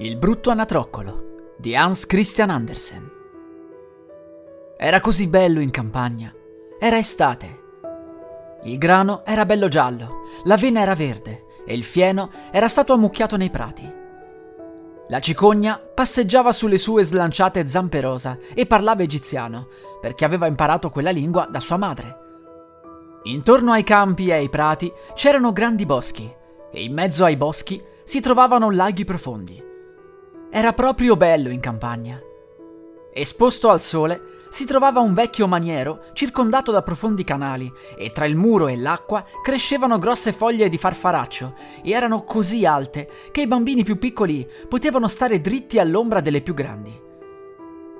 Il brutto anatroccolo di Hans Christian Andersen. Era così bello in campagna. Era estate. Il grano era bello giallo, l'avena era verde e il fieno era stato ammucchiato nei prati. La cicogna passeggiava sulle sue slanciate zampe rosa e parlava egiziano, perché aveva imparato quella lingua da sua madre. Intorno ai campi e ai prati c'erano grandi boschi, e in mezzo ai boschi si trovavano laghi profondi. Era proprio bello in campagna. Esposto al sole si trovava un vecchio maniero circondato da profondi canali e tra il muro e l'acqua crescevano grosse foglie di farfaraccio e erano così alte che i bambini più piccoli potevano stare dritti all'ombra delle più grandi.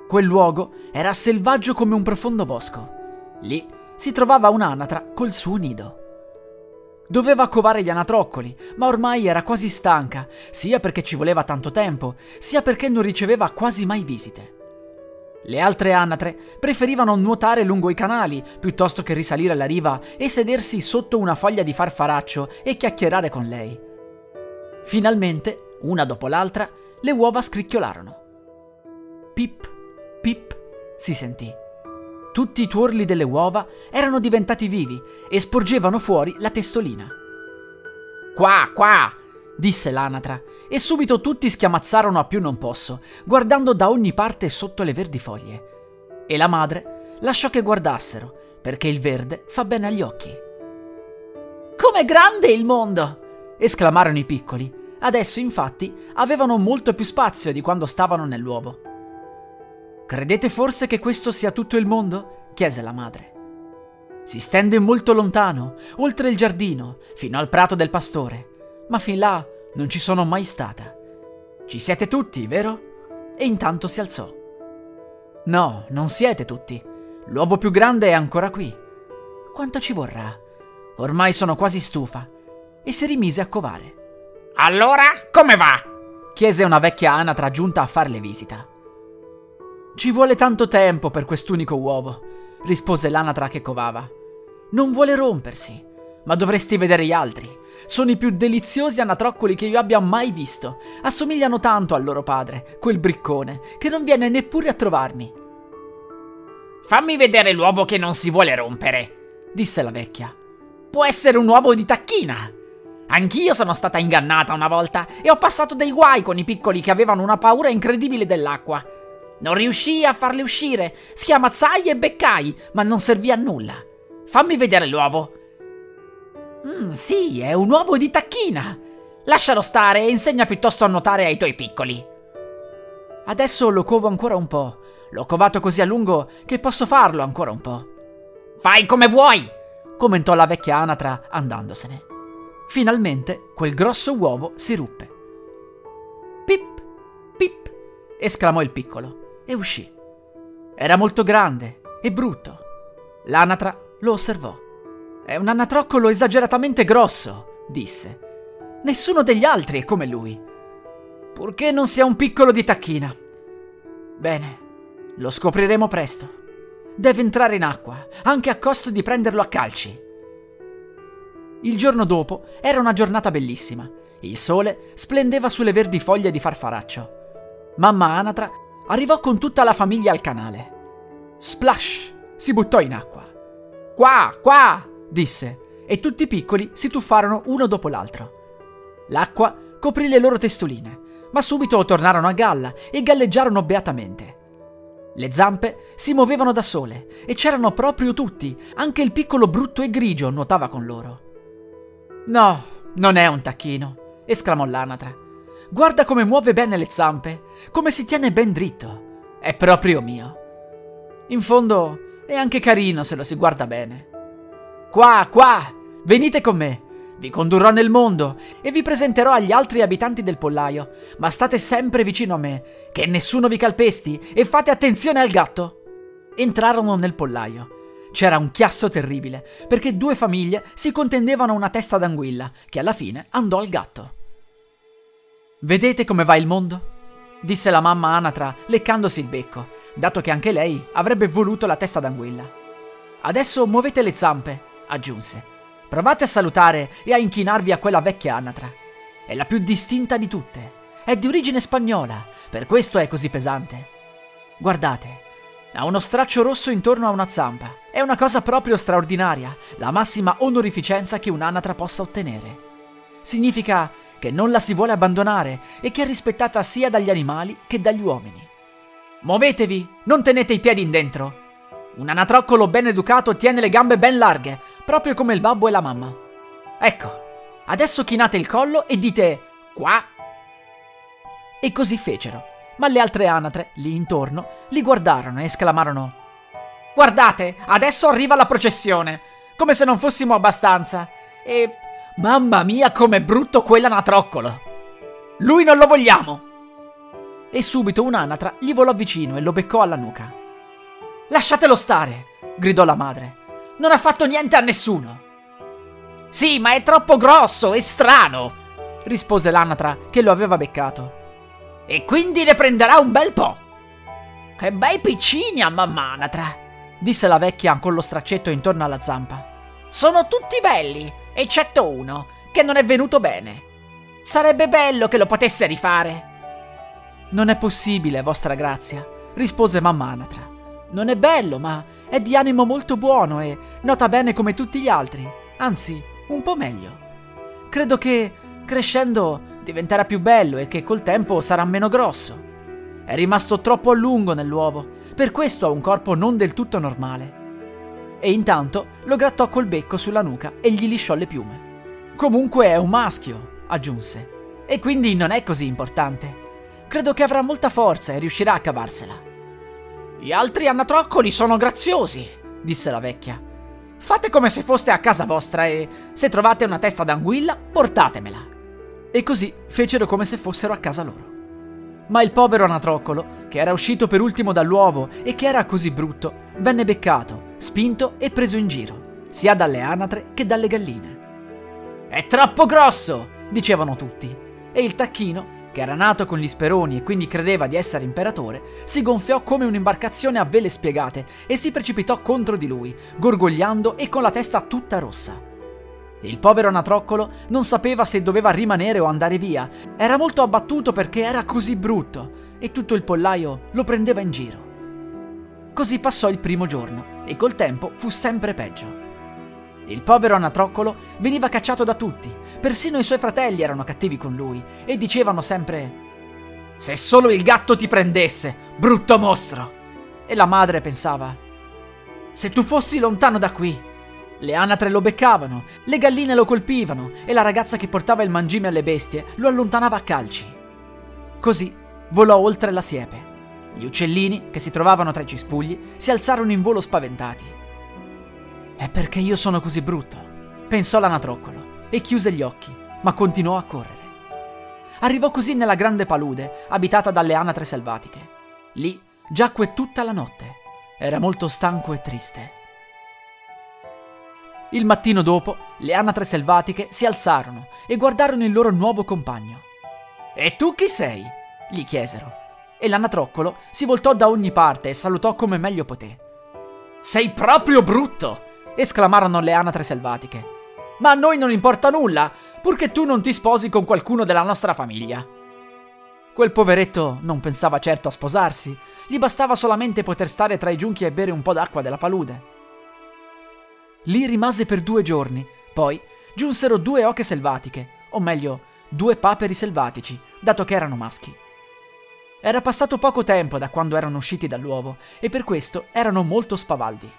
Quel luogo era selvaggio come un profondo bosco. Lì si trovava un'anatra col suo nido. Doveva covare gli anatroccoli, ma ormai era quasi stanca, sia perché ci voleva tanto tempo, sia perché non riceveva quasi mai visite. Le altre anatre preferivano nuotare lungo i canali piuttosto che risalire alla riva e sedersi sotto una foglia di farfaraccio e chiacchierare con lei. Finalmente, una dopo l'altra, le uova scricchiolarono. Pip, pip, si sentì. Tutti i tuorli delle uova erano diventati vivi e sporgevano fuori la testolina. Qua, qua! disse l'anatra, e subito tutti schiamazzarono a più non posso, guardando da ogni parte sotto le verdi foglie. E la madre lasciò che guardassero, perché il verde fa bene agli occhi. Com'è grande il mondo! esclamarono i piccoli. Adesso, infatti, avevano molto più spazio di quando stavano nell'uovo. Credete forse che questo sia tutto il mondo? chiese la madre. Si stende molto lontano, oltre il giardino, fino al prato del pastore, ma fin là non ci sono mai stata. Ci siete tutti, vero? E intanto si alzò. No, non siete tutti. L'uovo più grande è ancora qui. Quanto ci vorrà? Ormai sono quasi stufa. E si rimise a covare. Allora, come va? chiese una vecchia anatra giunta a farle visita. Ci vuole tanto tempo per quest'unico uovo, rispose l'anatra che covava. Non vuole rompersi, ma dovresti vedere gli altri. Sono i più deliziosi anatroccoli che io abbia mai visto. Assomigliano tanto al loro padre, quel briccone, che non viene neppure a trovarmi. Fammi vedere l'uovo che non si vuole rompere, disse la vecchia. Può essere un uovo di tacchina. Anch'io sono stata ingannata una volta e ho passato dei guai con i piccoli che avevano una paura incredibile dell'acqua. Non riuscii a farli uscire, schiamazzai e beccai, ma non servì a nulla. Fammi vedere l'uovo. Mm, sì, è un uovo di tacchina. Lascialo stare e insegna piuttosto a nuotare ai tuoi piccoli. Adesso lo covo ancora un po'. L'ho covato così a lungo che posso farlo ancora un po'. Fai come vuoi, commentò la vecchia anatra andandosene. Finalmente quel grosso uovo si ruppe. Pip, pip, esclamò il piccolo e uscì. Era molto grande e brutto. L'anatra lo osservò. È un anatroccolo esageratamente grosso, disse. Nessuno degli altri è come lui. Purché non sia un piccolo di tacchina. Bene, lo scopriremo presto. Deve entrare in acqua, anche a costo di prenderlo a calci. Il giorno dopo era una giornata bellissima. Il sole splendeva sulle verdi foglie di farfaraccio. Mamma Anatra arrivò con tutta la famiglia al canale. Splash! Si buttò in acqua. Qua, qua! disse, e tutti i piccoli si tuffarono uno dopo l'altro. L'acqua coprì le loro testoline, ma subito tornarono a galla e galleggiarono beatamente. Le zampe si muovevano da sole e c'erano proprio tutti, anche il piccolo brutto e grigio nuotava con loro. No, non è un tacchino, esclamò l'anatra. Guarda come muove bene le zampe, come si tiene ben dritto. È proprio mio. In fondo è anche carino se lo si guarda bene. Qua, qua, venite con me. Vi condurrò nel mondo e vi presenterò agli altri abitanti del pollaio, ma state sempre vicino a me, che nessuno vi calpesti e fate attenzione al gatto. Entrarono nel pollaio. C'era un chiasso terribile, perché due famiglie si contendevano una testa d'anguilla, che alla fine andò al gatto. Vedete come va il mondo? disse la mamma anatra, leccandosi il becco, dato che anche lei avrebbe voluto la testa d'anguilla. Adesso muovete le zampe, aggiunse. Provate a salutare e a inchinarvi a quella vecchia anatra. È la più distinta di tutte. È di origine spagnola, per questo è così pesante. Guardate, ha uno straccio rosso intorno a una zampa. È una cosa proprio straordinaria, la massima onorificenza che un'anatra possa ottenere. Significa che non la si vuole abbandonare e che è rispettata sia dagli animali che dagli uomini. Muovetevi, non tenete i piedi in dentro. Un anatroccolo ben educato tiene le gambe ben larghe, proprio come il babbo e la mamma. Ecco, adesso chinate il collo e dite qua. E così fecero, ma le altre anatre, lì intorno, li guardarono e esclamarono Guardate, adesso arriva la processione, come se non fossimo abbastanza. E Mamma mia, com'è brutto quell'anatroccolo! Lui non lo vogliamo! E subito un'anatra gli volò vicino e lo beccò alla nuca. Lasciatelo stare! gridò la madre. Non ha fatto niente a nessuno! Sì, ma è troppo grosso e strano! rispose l'anatra che lo aveva beccato. E quindi ne prenderà un bel po'! Che bei piccini a mamma anatra! disse la vecchia con lo straccetto intorno alla zampa. Sono tutti belli! Eccetto uno, che non è venuto bene. Sarebbe bello che lo potesse rifare. Non è possibile, vostra grazia, rispose mamma Anatra. Non è bello, ma è di animo molto buono e nota bene come tutti gli altri, anzi, un po' meglio. Credo che, crescendo, diventerà più bello e che col tempo sarà meno grosso. È rimasto troppo a lungo nell'uovo, per questo ha un corpo non del tutto normale e intanto lo grattò col becco sulla nuca e gli lisciò le piume. Comunque è un maschio, aggiunse, e quindi non è così importante. Credo che avrà molta forza e riuscirà a cavarsela. Gli altri anatroccoli sono graziosi, disse la vecchia. Fate come se foste a casa vostra e, se trovate una testa d'anguilla, portatemela. E così fecero come se fossero a casa loro. Ma il povero anatroccolo, che era uscito per ultimo dall'uovo e che era così brutto, venne beccato, spinto e preso in giro, sia dalle anatre che dalle galline. È troppo grosso! dicevano tutti. E il tacchino, che era nato con gli speroni e quindi credeva di essere imperatore, si gonfiò come un'imbarcazione a vele spiegate e si precipitò contro di lui, gorgogliando e con la testa tutta rossa. Il povero anatroccolo non sapeva se doveva rimanere o andare via. Era molto abbattuto perché era così brutto e tutto il pollaio lo prendeva in giro. Così passò il primo giorno e col tempo fu sempre peggio. Il povero anatroccolo veniva cacciato da tutti, persino i suoi fratelli erano cattivi con lui e dicevano sempre Se solo il gatto ti prendesse, brutto mostro! E la madre pensava Se tu fossi lontano da qui, le anatre lo beccavano, le galline lo colpivano e la ragazza che portava il mangime alle bestie lo allontanava a calci. Così volò oltre la siepe. Gli uccellini, che si trovavano tra i cispugli, si alzarono in volo spaventati. È perché io sono così brutto, pensò l'anatroccolo e chiuse gli occhi, ma continuò a correre. Arrivò così nella grande palude, abitata dalle anatre selvatiche. Lì giacque tutta la notte. Era molto stanco e triste. Il mattino dopo, le anatre selvatiche si alzarono e guardarono il loro nuovo compagno. E tu chi sei? gli chiesero. E l'anatroccolo si voltò da ogni parte e salutò come meglio poté. Sei proprio brutto! esclamarono le anatre selvatiche. Ma a noi non importa nulla, purché tu non ti sposi con qualcuno della nostra famiglia. Quel poveretto non pensava certo a sposarsi, gli bastava solamente poter stare tra i giunchi e bere un po' d'acqua della palude. Lì rimase per due giorni, poi giunsero due oche selvatiche, o meglio, due paperi selvatici, dato che erano maschi. Era passato poco tempo da quando erano usciti dall'uovo e per questo erano molto spavaldi.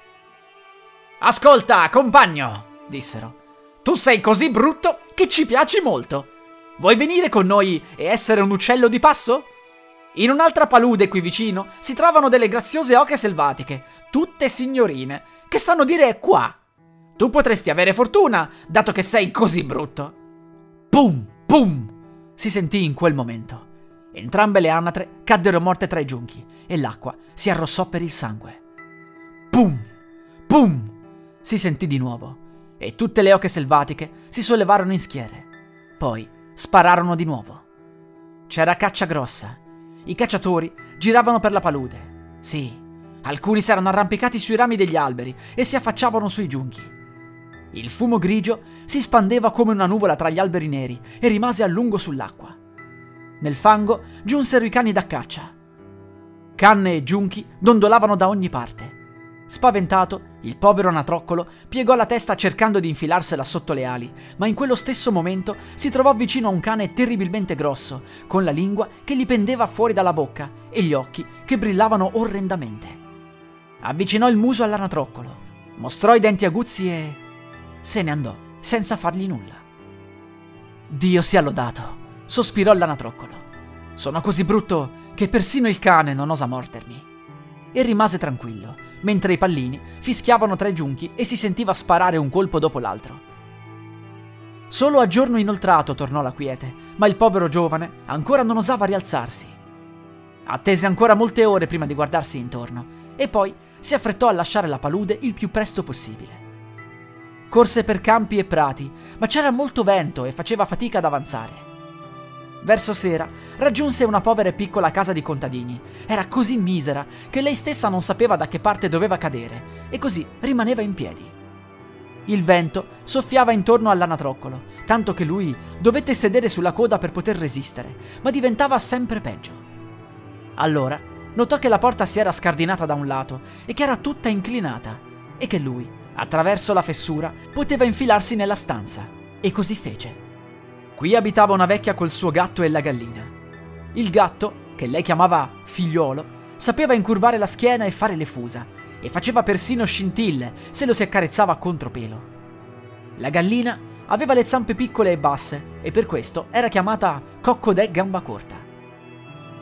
Ascolta, compagno, dissero. Tu sei così brutto che ci piaci molto. Vuoi venire con noi e essere un uccello di passo? In un'altra palude qui vicino si trovano delle graziose oche selvatiche, tutte signorine, che sanno dire qua Tu potresti avere fortuna, dato che sei così brutto. Pum, pum! Si sentì in quel momento. Entrambe le anatre caddero morte tra i giunchi e l'acqua si arrossò per il sangue. Pum! Pum! Si sentì di nuovo e tutte le oche selvatiche si sollevarono in schiere. Poi spararono di nuovo. C'era caccia grossa. I cacciatori giravano per la palude. Sì, alcuni si erano arrampicati sui rami degli alberi e si affacciavano sui giunchi. Il fumo grigio si spandeva come una nuvola tra gli alberi neri e rimase a lungo sull'acqua. Nel fango giunsero i cani da caccia. Canne e giunchi dondolavano da ogni parte. Spaventato, il povero natroccolo piegò la testa cercando di infilarsela sotto le ali, ma in quello stesso momento si trovò vicino a un cane terribilmente grosso, con la lingua che gli pendeva fuori dalla bocca e gli occhi che brillavano orrendamente. Avvicinò il muso all'anatroccolo, mostrò i denti aguzzi e se ne andò senza fargli nulla. Dio sia lodato, sospirò l'anatroccolo. Sono così brutto che persino il cane non osa mordermi. E rimase tranquillo, mentre i pallini fischiavano tra i giunchi e si sentiva sparare un colpo dopo l'altro. Solo a giorno inoltrato tornò la quiete, ma il povero giovane ancora non osava rialzarsi. Attese ancora molte ore prima di guardarsi intorno e poi si affrettò a lasciare la palude il più presto possibile. Corse per campi e prati, ma c'era molto vento e faceva fatica ad avanzare. Verso sera raggiunse una povera e piccola casa di contadini. Era così misera che lei stessa non sapeva da che parte doveva cadere e così rimaneva in piedi. Il vento soffiava intorno all'anatroccolo, tanto che lui dovette sedere sulla coda per poter resistere, ma diventava sempre peggio. Allora notò che la porta si era scardinata da un lato e che era tutta inclinata e che lui Attraverso la fessura poteva infilarsi nella stanza, e così fece. Qui abitava una vecchia col suo gatto e la gallina. Il gatto, che lei chiamava figliolo, sapeva incurvare la schiena e fare le fusa, e faceva persino scintille se lo si accarezzava a contropelo. La gallina aveva le zampe piccole e basse, e per questo era chiamata coccodè gamba corta.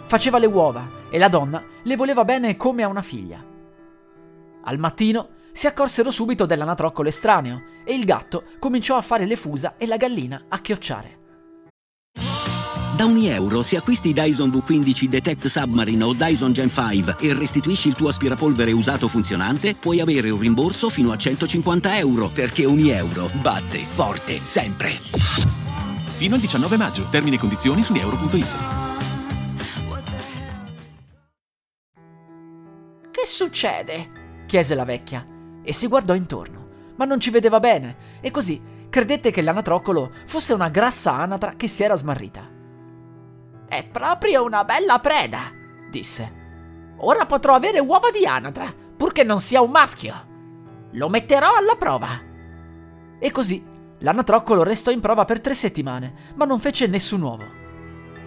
Faceva le uova, e la donna le voleva bene come a una figlia. Al mattino si accorsero subito dell'anatroccolo estraneo e il gatto cominciò a fare le fusa e la gallina a chiocciare. Da ogni euro, se acquisti Dyson V15 Detect Submarine o Dyson Gen 5 e restituisci il tuo aspirapolvere usato funzionante, puoi avere un rimborso fino a 150 euro, perché ogni euro batte forte sempre. Fino al 19 maggio. Termini e condizioni su euro.it. Che succede? chiese la vecchia e si guardò intorno, ma non ci vedeva bene e così credette che l'anatroccolo fosse una grassa anatra che si era smarrita. È proprio una bella preda, disse. Ora potrò avere uova di anatra, purché non sia un maschio. Lo metterò alla prova. E così l'anatroccolo restò in prova per tre settimane, ma non fece nessun uovo.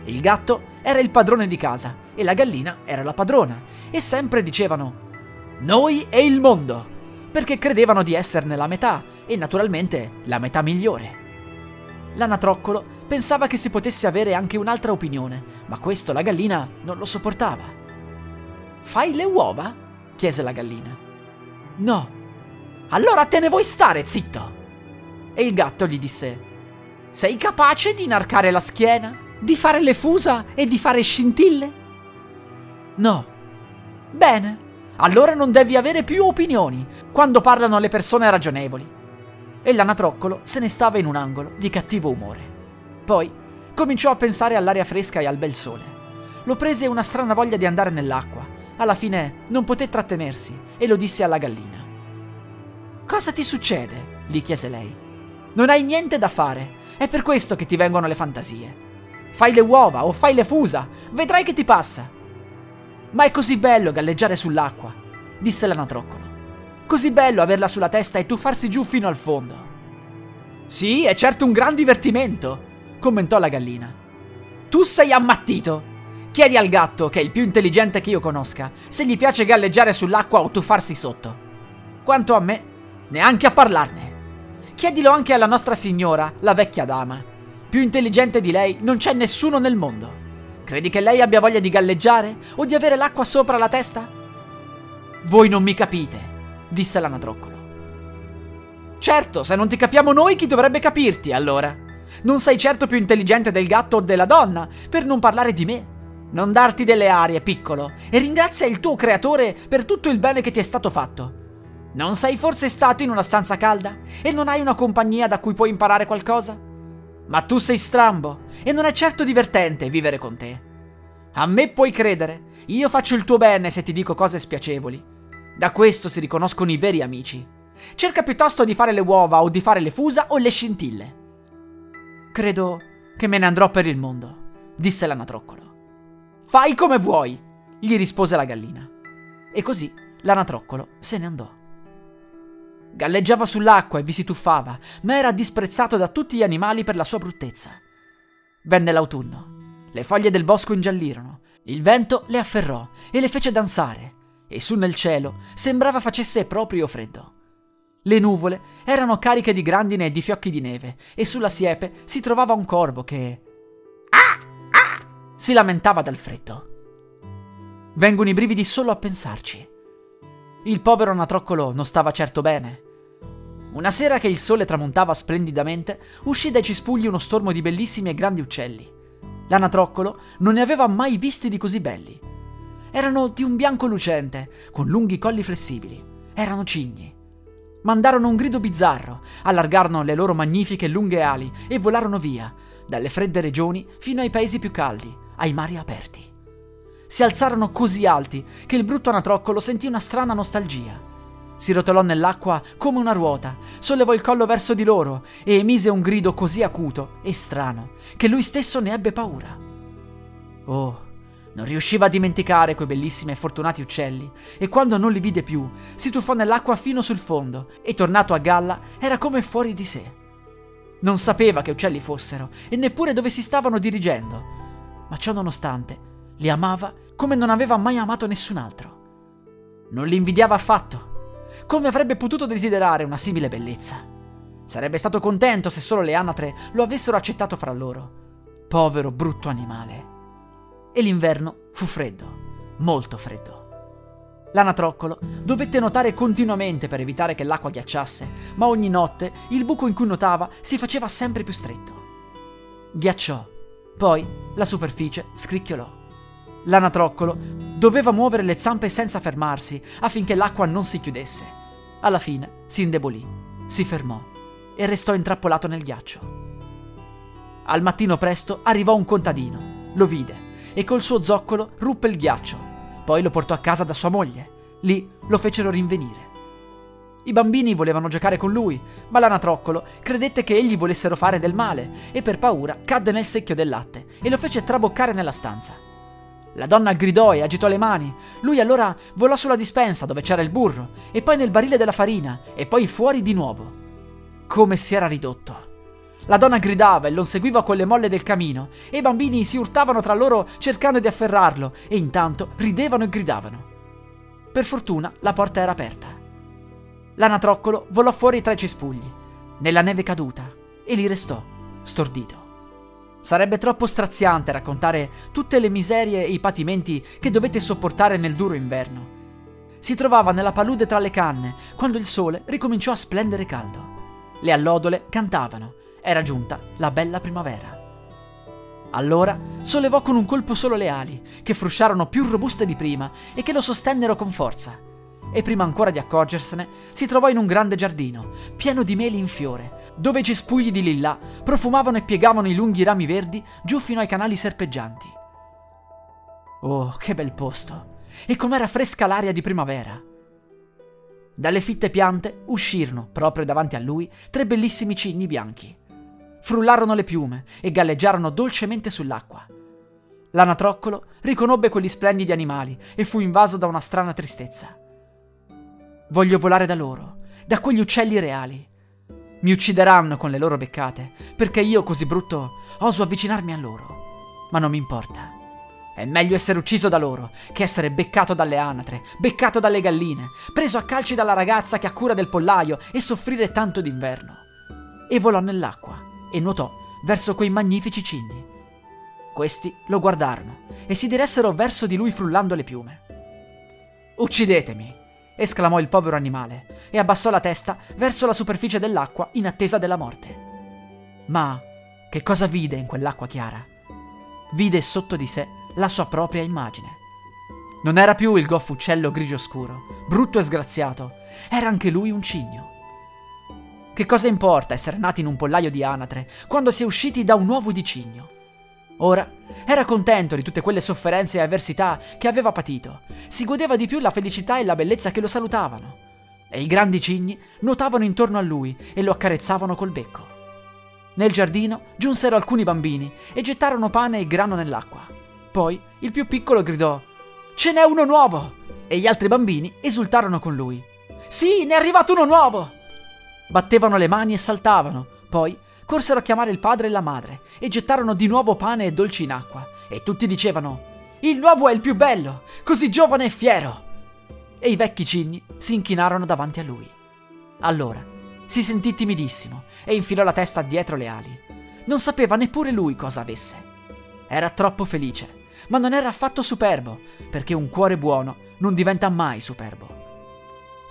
Il gatto era il padrone di casa e la gallina era la padrona, e sempre dicevano: Noi e il mondo perché credevano di esserne la metà e naturalmente la metà migliore. L'anatroccolo pensava che si potesse avere anche un'altra opinione, ma questo la gallina non lo sopportava. Fai le uova? chiese la gallina. No. Allora te ne vuoi stare, zitto? E il gatto gli disse: Sei capace di inarcare la schiena? Di fare le fusa e di fare scintille? No. Bene, allora non devi avere più opinioni quando parlano le persone ragionevoli. E l'anatroccolo se ne stava in un angolo di cattivo umore. Poi cominciò a pensare all'aria fresca e al bel sole. Lo prese una strana voglia di andare nell'acqua. Alla fine non poté trattenersi e lo disse alla gallina. Cosa ti succede? gli chiese lei. Non hai niente da fare, è per questo che ti vengono le fantasie. Fai le uova o fai le fusa, vedrai che ti passa. Ma è così bello galleggiare sull'acqua, disse l'anatroccolo. Così bello averla sulla testa e tuffarsi giù fino al fondo. Sì, è certo un gran divertimento, commentò la gallina. Tu sei ammattito. Chiedi al gatto, che è il più intelligente che io conosca, se gli piace galleggiare sull'acqua o tuffarsi sotto. Quanto a me, neanche a parlarne. Chiedilo anche alla nostra signora, la vecchia dama. Più intelligente di lei non c'è nessuno nel mondo. Credi che lei abbia voglia di galleggiare o di avere l'acqua sopra la testa? Voi non mi capite, disse l'anatroccolo. Certo, se non ti capiamo noi, chi dovrebbe capirti allora? Non sei certo più intelligente del gatto o della donna, per non parlare di me. Non darti delle arie, piccolo, e ringrazia il tuo creatore per tutto il bene che ti è stato fatto. Non sei forse stato in una stanza calda e non hai una compagnia da cui puoi imparare qualcosa? Ma tu sei strambo e non è certo divertente vivere con te. A me puoi credere, io faccio il tuo bene se ti dico cose spiacevoli. Da questo si riconoscono i veri amici. Cerca piuttosto di fare le uova o di fare le fusa o le scintille. Credo che me ne andrò per il mondo, disse l'anatroccolo. Fai come vuoi, gli rispose la gallina. E così l'anatroccolo se ne andò. Galleggiava sull'acqua e vi si tuffava, ma era disprezzato da tutti gli animali per la sua bruttezza. Venne l'autunno. Le foglie del bosco ingiallirono, il vento le afferrò e le fece danzare, e su nel cielo sembrava facesse proprio freddo. Le nuvole erano cariche di grandine e di fiocchi di neve, e sulla siepe si trovava un corvo che si lamentava dal freddo. Vengono i brividi solo a pensarci. Il povero anatroccolo non stava certo bene. Una sera che il sole tramontava splendidamente, uscì dai cespugli uno stormo di bellissimi e grandi uccelli. L'anatroccolo non ne aveva mai visti di così belli. Erano di un bianco lucente, con lunghi colli flessibili. Erano cigni. Mandarono un grido bizzarro, allargarono le loro magnifiche lunghe ali e volarono via, dalle fredde regioni fino ai paesi più caldi, ai mari aperti. Si alzarono così alti che il brutto anatroccolo sentì una strana nostalgia. Si rotolò nell'acqua come una ruota, sollevò il collo verso di loro e emise un grido così acuto e strano che lui stesso ne ebbe paura. Oh, non riusciva a dimenticare quei bellissimi e fortunati uccelli, e quando non li vide più, si tuffò nell'acqua fino sul fondo, e tornato a galla era come fuori di sé. Non sapeva che uccelli fossero, e neppure dove si stavano dirigendo, ma ciò nonostante li amava come non aveva mai amato nessun altro. Non li invidiava affatto. Come avrebbe potuto desiderare una simile bellezza? Sarebbe stato contento se solo le anatre lo avessero accettato fra loro. Povero brutto animale. E l'inverno fu freddo, molto freddo. L'anatroccolo dovette nuotare continuamente per evitare che l'acqua ghiacciasse, ma ogni notte il buco in cui nuotava si faceva sempre più stretto. Ghiacciò poi la superficie scricchiolò. L'anatroccolo doveva muovere le zampe senza fermarsi affinché l'acqua non si chiudesse. Alla fine si indebolì, si fermò e restò intrappolato nel ghiaccio. Al mattino presto arrivò un contadino, lo vide e col suo zoccolo ruppe il ghiaccio. Poi lo portò a casa da sua moglie. Lì lo fecero rinvenire. I bambini volevano giocare con lui, ma l'anatroccolo credette che egli volessero fare del male e per paura cadde nel secchio del latte e lo fece traboccare nella stanza. La donna gridò e agitò le mani. Lui allora volò sulla dispensa dove c'era il burro, e poi nel barile della farina, e poi fuori di nuovo. Come si era ridotto. La donna gridava e lo seguiva con le molle del camino, e i bambini si urtavano tra loro cercando di afferrarlo, e intanto ridevano e gridavano. Per fortuna la porta era aperta. L'anatroccolo volò fuori tra i cespugli, nella neve caduta, e lì restò, stordito. Sarebbe troppo straziante raccontare tutte le miserie e i patimenti che dovette sopportare nel duro inverno. Si trovava nella palude tra le canne quando il sole ricominciò a splendere caldo. Le allodole cantavano, era giunta la bella primavera. Allora sollevò con un colpo solo le ali, che frusciarono più robuste di prima e che lo sostennero con forza e prima ancora di accorgersene si trovò in un grande giardino, pieno di meli in fiore, dove i cespugli di lilla profumavano e piegavano i lunghi rami verdi giù fino ai canali serpeggianti. Oh, che bel posto! E com'era fresca l'aria di primavera! Dalle fitte piante uscirono, proprio davanti a lui, tre bellissimi cigni bianchi. Frullarono le piume e galleggiarono dolcemente sull'acqua. L'anatroccolo riconobbe quegli splendidi animali e fu invaso da una strana tristezza. Voglio volare da loro, da quegli uccelli reali. Mi uccideranno con le loro beccate, perché io così brutto oso avvicinarmi a loro. Ma non mi importa. È meglio essere ucciso da loro che essere beccato dalle anatre, beccato dalle galline, preso a calci dalla ragazza che ha cura del pollaio e soffrire tanto d'inverno. E volò nell'acqua e nuotò verso quei magnifici cigni. Questi lo guardarono e si diressero verso di lui frullando le piume. Uccidetemi, esclamò il povero animale e abbassò la testa verso la superficie dell'acqua in attesa della morte. Ma che cosa vide in quell'acqua chiara? Vide sotto di sé la sua propria immagine. Non era più il goffo uccello grigio scuro, brutto e sgraziato, era anche lui un cigno. Che cosa importa essere nati in un pollaio di anatre quando si è usciti da un uovo di cigno? Ora era contento di tutte quelle sofferenze e avversità che aveva patito, si godeva di più la felicità e la bellezza che lo salutavano. E i grandi cigni nuotavano intorno a lui e lo accarezzavano col becco. Nel giardino giunsero alcuni bambini e gettarono pane e grano nell'acqua. Poi il più piccolo gridò Ce n'è uno nuovo! E gli altri bambini esultarono con lui. Sì, ne è arrivato uno nuovo! Battevano le mani e saltavano, poi corsero a chiamare il padre e la madre e gettarono di nuovo pane e dolci in acqua. E tutti dicevano: Il nuovo è il più bello, così giovane e fiero! E i vecchi cigni si inchinarono davanti a lui. Allora si sentì timidissimo e infilò la testa dietro le ali. Non sapeva neppure lui cosa avesse. Era troppo felice ma non era affatto superbo, perché un cuore buono non diventa mai superbo.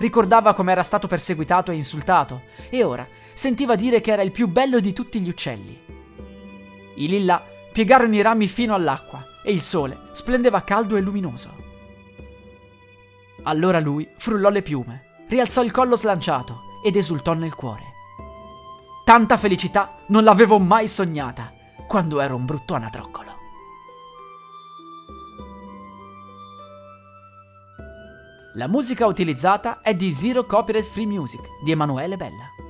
Ricordava come era stato perseguitato e insultato, e ora sentiva dire che era il più bello di tutti gli uccelli. I lilla piegarono i rami fino all'acqua e il sole splendeva caldo e luminoso. Allora lui frullò le piume, rialzò il collo slanciato ed esultò nel cuore. Tanta felicità non l'avevo mai sognata quando ero un brutto anatroccolo. La musica utilizzata è di Zero Copyright Free Music di Emanuele Bella.